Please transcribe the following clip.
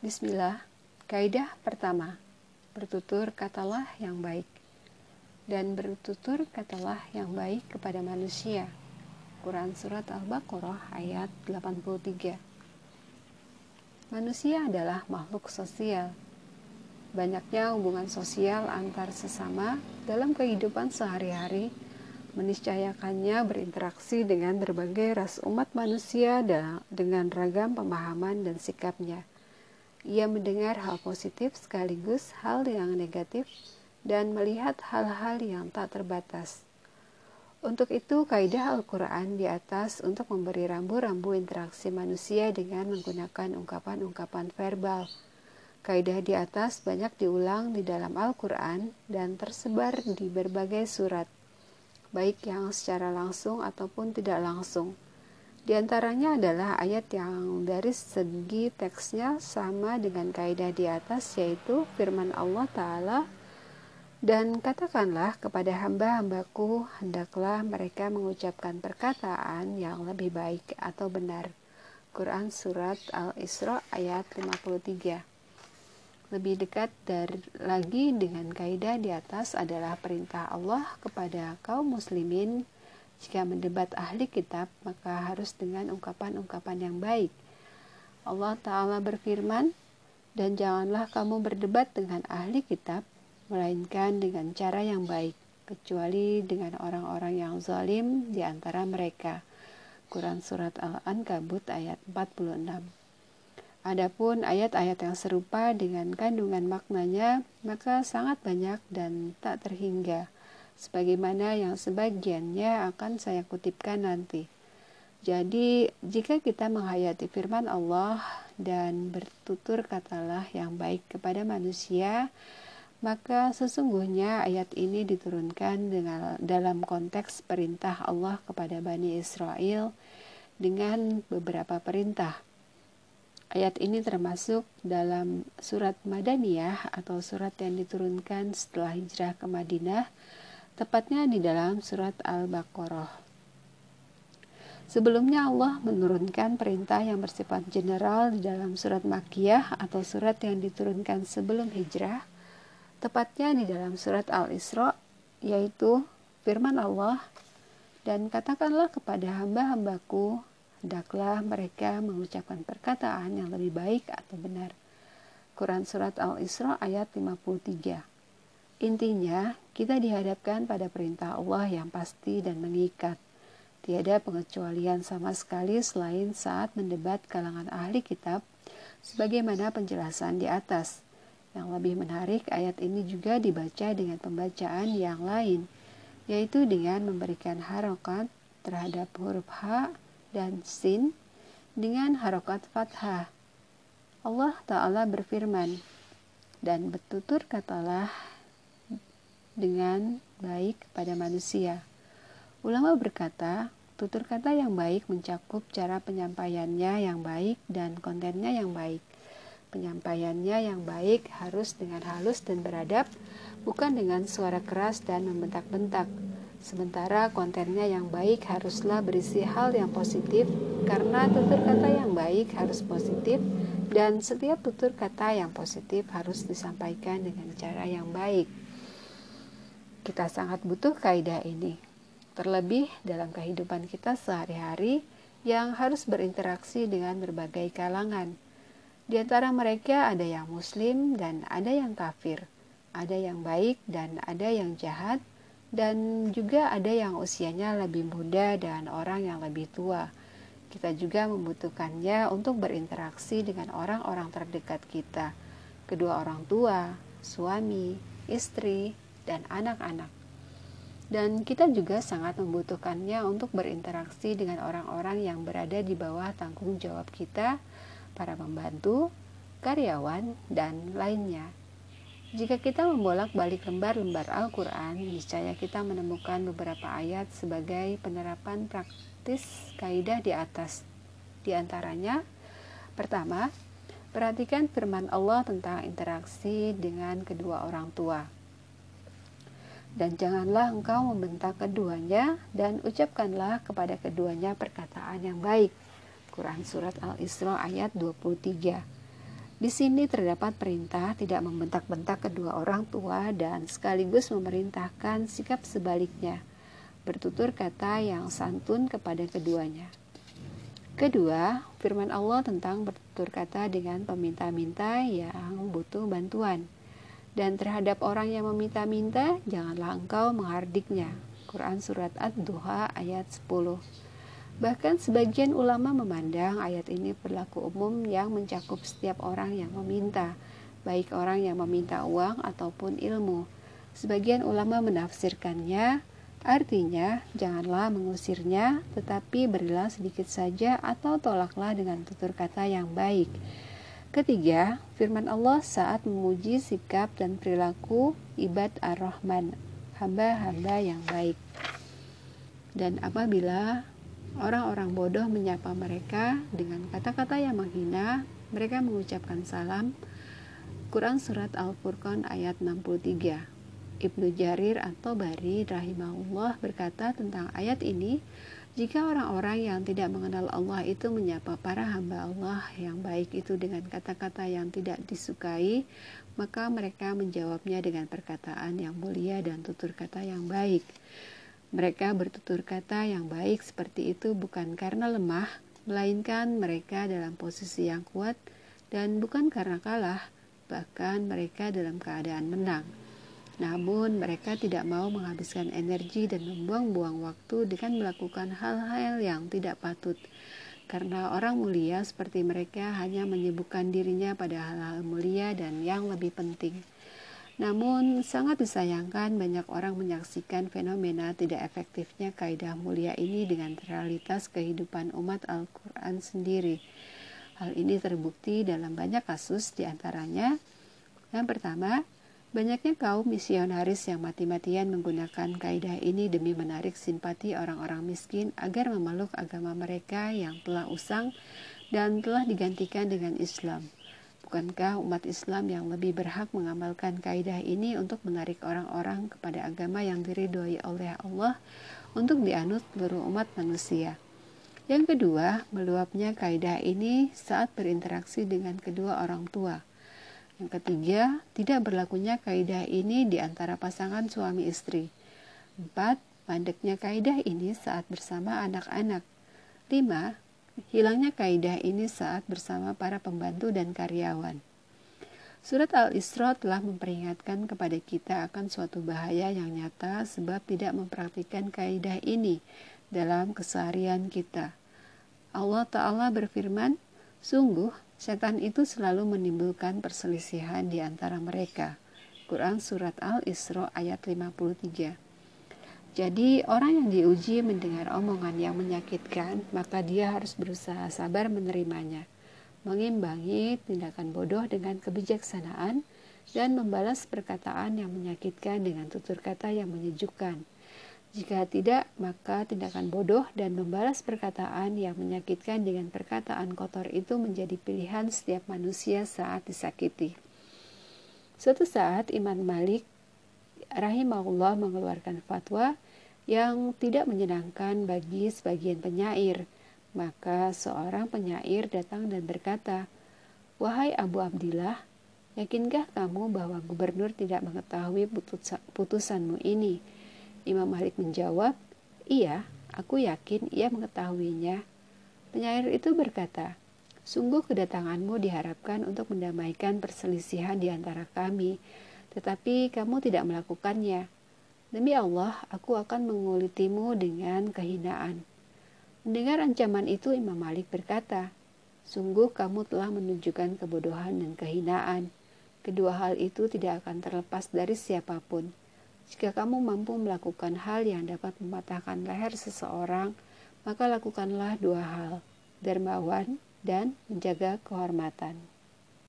Bismillah, kaidah pertama, bertutur katalah yang baik. Dan bertutur katalah yang baik kepada manusia. Quran Surat Al-Baqarah ayat 83 Manusia adalah makhluk sosial. Banyaknya hubungan sosial antar sesama dalam kehidupan sehari-hari meniscayakannya berinteraksi dengan berbagai ras umat manusia dengan ragam pemahaman dan sikapnya. Ia mendengar hal positif sekaligus hal yang negatif dan melihat hal-hal yang tak terbatas. Untuk itu, kaidah Al-Quran di atas untuk memberi rambu-rambu interaksi manusia dengan menggunakan ungkapan-ungkapan verbal. Kaidah di atas banyak diulang di dalam Al-Quran dan tersebar di berbagai surat, baik yang secara langsung ataupun tidak langsung. Di antaranya adalah ayat yang dari segi teksnya sama dengan kaidah di atas yaitu firman Allah Ta'ala dan katakanlah kepada hamba-hambaku hendaklah mereka mengucapkan perkataan yang lebih baik atau benar. Quran Surat Al-Isra ayat 53 Lebih dekat dari, lagi dengan kaidah di atas adalah perintah Allah kepada kaum muslimin jika mendebat ahli kitab, maka harus dengan ungkapan-ungkapan yang baik. Allah Ta'ala berfirman, dan janganlah kamu berdebat dengan ahli kitab, melainkan dengan cara yang baik, kecuali dengan orang-orang yang zalim di antara mereka. Quran Surat Al-Ankabut ayat 46 Adapun ayat-ayat yang serupa dengan kandungan maknanya, maka sangat banyak dan tak terhingga sebagaimana yang sebagiannya akan saya kutipkan nanti. Jadi, jika kita menghayati firman Allah dan bertutur katalah yang baik kepada manusia, maka sesungguhnya ayat ini diturunkan dengan dalam konteks perintah Allah kepada Bani Israel dengan beberapa perintah. Ayat ini termasuk dalam surat Madaniyah atau surat yang diturunkan setelah hijrah ke Madinah tepatnya di dalam surat Al-Baqarah. Sebelumnya Allah menurunkan perintah yang bersifat general di dalam surat Makiyah atau surat yang diturunkan sebelum hijrah, tepatnya di dalam surat Al-Isra, yaitu firman Allah, dan katakanlah kepada hamba-hambaku, hendaklah mereka mengucapkan perkataan yang lebih baik atau benar. Quran Surat Al-Isra ayat 53 Intinya, kita dihadapkan pada perintah Allah yang pasti dan mengikat. Tiada pengecualian sama sekali selain saat mendebat kalangan ahli kitab, sebagaimana penjelasan di atas. Yang lebih menarik, ayat ini juga dibaca dengan pembacaan yang lain, yaitu dengan memberikan harokat terhadap huruf H dan Sin dengan harokat fathah. Allah Ta'ala berfirman, dan bertutur katalah dengan baik pada manusia. Ulama berkata, tutur kata yang baik mencakup cara penyampaiannya yang baik dan kontennya yang baik. Penyampaiannya yang baik harus dengan halus dan beradab, bukan dengan suara keras dan membentak-bentak. Sementara kontennya yang baik haruslah berisi hal yang positif, karena tutur kata yang baik harus positif, dan setiap tutur kata yang positif harus disampaikan dengan cara yang baik. Kita sangat butuh kaidah ini, terlebih dalam kehidupan kita sehari-hari yang harus berinteraksi dengan berbagai kalangan. Di antara mereka ada yang muslim dan ada yang kafir, ada yang baik dan ada yang jahat, dan juga ada yang usianya lebih muda dan orang yang lebih tua. Kita juga membutuhkannya untuk berinteraksi dengan orang-orang terdekat kita, kedua orang tua, suami, istri, dan anak-anak. Dan kita juga sangat membutuhkannya untuk berinteraksi dengan orang-orang yang berada di bawah tanggung jawab kita, para pembantu, karyawan, dan lainnya. Jika kita membolak-balik lembar-lembar Al-Quran, niscaya kita menemukan beberapa ayat sebagai penerapan praktis kaidah di atas. Di antaranya, pertama, perhatikan firman Allah tentang interaksi dengan kedua orang tua dan janganlah engkau membentak keduanya dan ucapkanlah kepada keduanya perkataan yang baik. Quran Surat Al-Isra ayat 23 Di sini terdapat perintah tidak membentak-bentak kedua orang tua dan sekaligus memerintahkan sikap sebaliknya, bertutur kata yang santun kepada keduanya. Kedua, firman Allah tentang bertutur kata dengan peminta-minta yang butuh bantuan. Dan terhadap orang yang meminta-minta, janganlah engkau menghardiknya. Quran Surat Ad-Duha ayat 10 Bahkan sebagian ulama memandang ayat ini berlaku umum yang mencakup setiap orang yang meminta, baik orang yang meminta uang ataupun ilmu. Sebagian ulama menafsirkannya, artinya janganlah mengusirnya, tetapi berilah sedikit saja atau tolaklah dengan tutur kata yang baik. Ketiga, firman Allah saat memuji sikap dan perilaku ibad ar-Rahman, hamba-hamba yang baik. Dan apabila Orang-orang bodoh menyapa mereka dengan kata-kata yang menghina. Mereka mengucapkan salam. Quran Surat Al-Furqan ayat 63 Ibnu Jarir atau Bari rahimahullah berkata tentang ayat ini, jika orang-orang yang tidak mengenal Allah itu menyapa para hamba Allah yang baik itu dengan kata-kata yang tidak disukai, maka mereka menjawabnya dengan perkataan yang mulia dan tutur kata yang baik. Mereka bertutur kata yang baik seperti itu bukan karena lemah, melainkan mereka dalam posisi yang kuat dan bukan karena kalah, bahkan mereka dalam keadaan menang. Namun, mereka tidak mau menghabiskan energi dan membuang-buang waktu dengan melakukan hal-hal yang tidak patut, karena orang mulia seperti mereka hanya menyibukkan dirinya pada hal-hal mulia dan yang lebih penting. Namun, sangat disayangkan banyak orang menyaksikan fenomena tidak efektifnya kaidah mulia ini dengan realitas kehidupan umat Al-Quran sendiri. Hal ini terbukti dalam banyak kasus di antaranya. Yang pertama, banyaknya kaum misionaris yang mati-matian menggunakan kaidah ini demi menarik simpati orang-orang miskin agar memeluk agama mereka yang telah usang dan telah digantikan dengan Islam. Bukankah umat Islam yang lebih berhak mengamalkan kaidah ini untuk menarik orang-orang kepada agama yang diridhoi oleh Allah untuk dianut seluruh umat manusia? Yang kedua, meluapnya kaidah ini saat berinteraksi dengan kedua orang tua. Yang ketiga, tidak berlakunya kaidah ini di antara pasangan suami istri. Empat, mandeknya kaidah ini saat bersama anak-anak. Lima, hilangnya kaidah ini saat bersama para pembantu dan karyawan. Surat Al-Isra telah memperingatkan kepada kita akan suatu bahaya yang nyata sebab tidak mempraktikkan kaidah ini dalam keseharian kita. Allah Ta'ala berfirman, Sungguh, setan itu selalu menimbulkan perselisihan di antara mereka. Quran Surat Al-Isra ayat 53 jadi, orang yang diuji mendengar omongan yang menyakitkan, maka dia harus berusaha sabar menerimanya, mengimbangi tindakan bodoh dengan kebijaksanaan, dan membalas perkataan yang menyakitkan dengan tutur kata yang menyejukkan. Jika tidak, maka tindakan bodoh dan membalas perkataan yang menyakitkan dengan perkataan kotor itu menjadi pilihan setiap manusia saat disakiti. Suatu saat Imam Malik rahimahullah mengeluarkan fatwa yang tidak menyenangkan bagi sebagian penyair. Maka seorang penyair datang dan berkata, Wahai Abu Abdillah, yakinkah kamu bahwa gubernur tidak mengetahui putusanmu ini? Imam Malik menjawab, Iya, aku yakin ia mengetahuinya. Penyair itu berkata, Sungguh kedatanganmu diharapkan untuk mendamaikan perselisihan di antara kami, tetapi kamu tidak melakukannya. Demi Allah, aku akan mengulitimu dengan kehinaan. Mendengar ancaman itu, Imam Malik berkata, Sungguh kamu telah menunjukkan kebodohan dan kehinaan. Kedua hal itu tidak akan terlepas dari siapa pun. Jika kamu mampu melakukan hal yang dapat mematahkan leher seseorang, maka lakukanlah dua hal, dermawan dan menjaga kehormatan.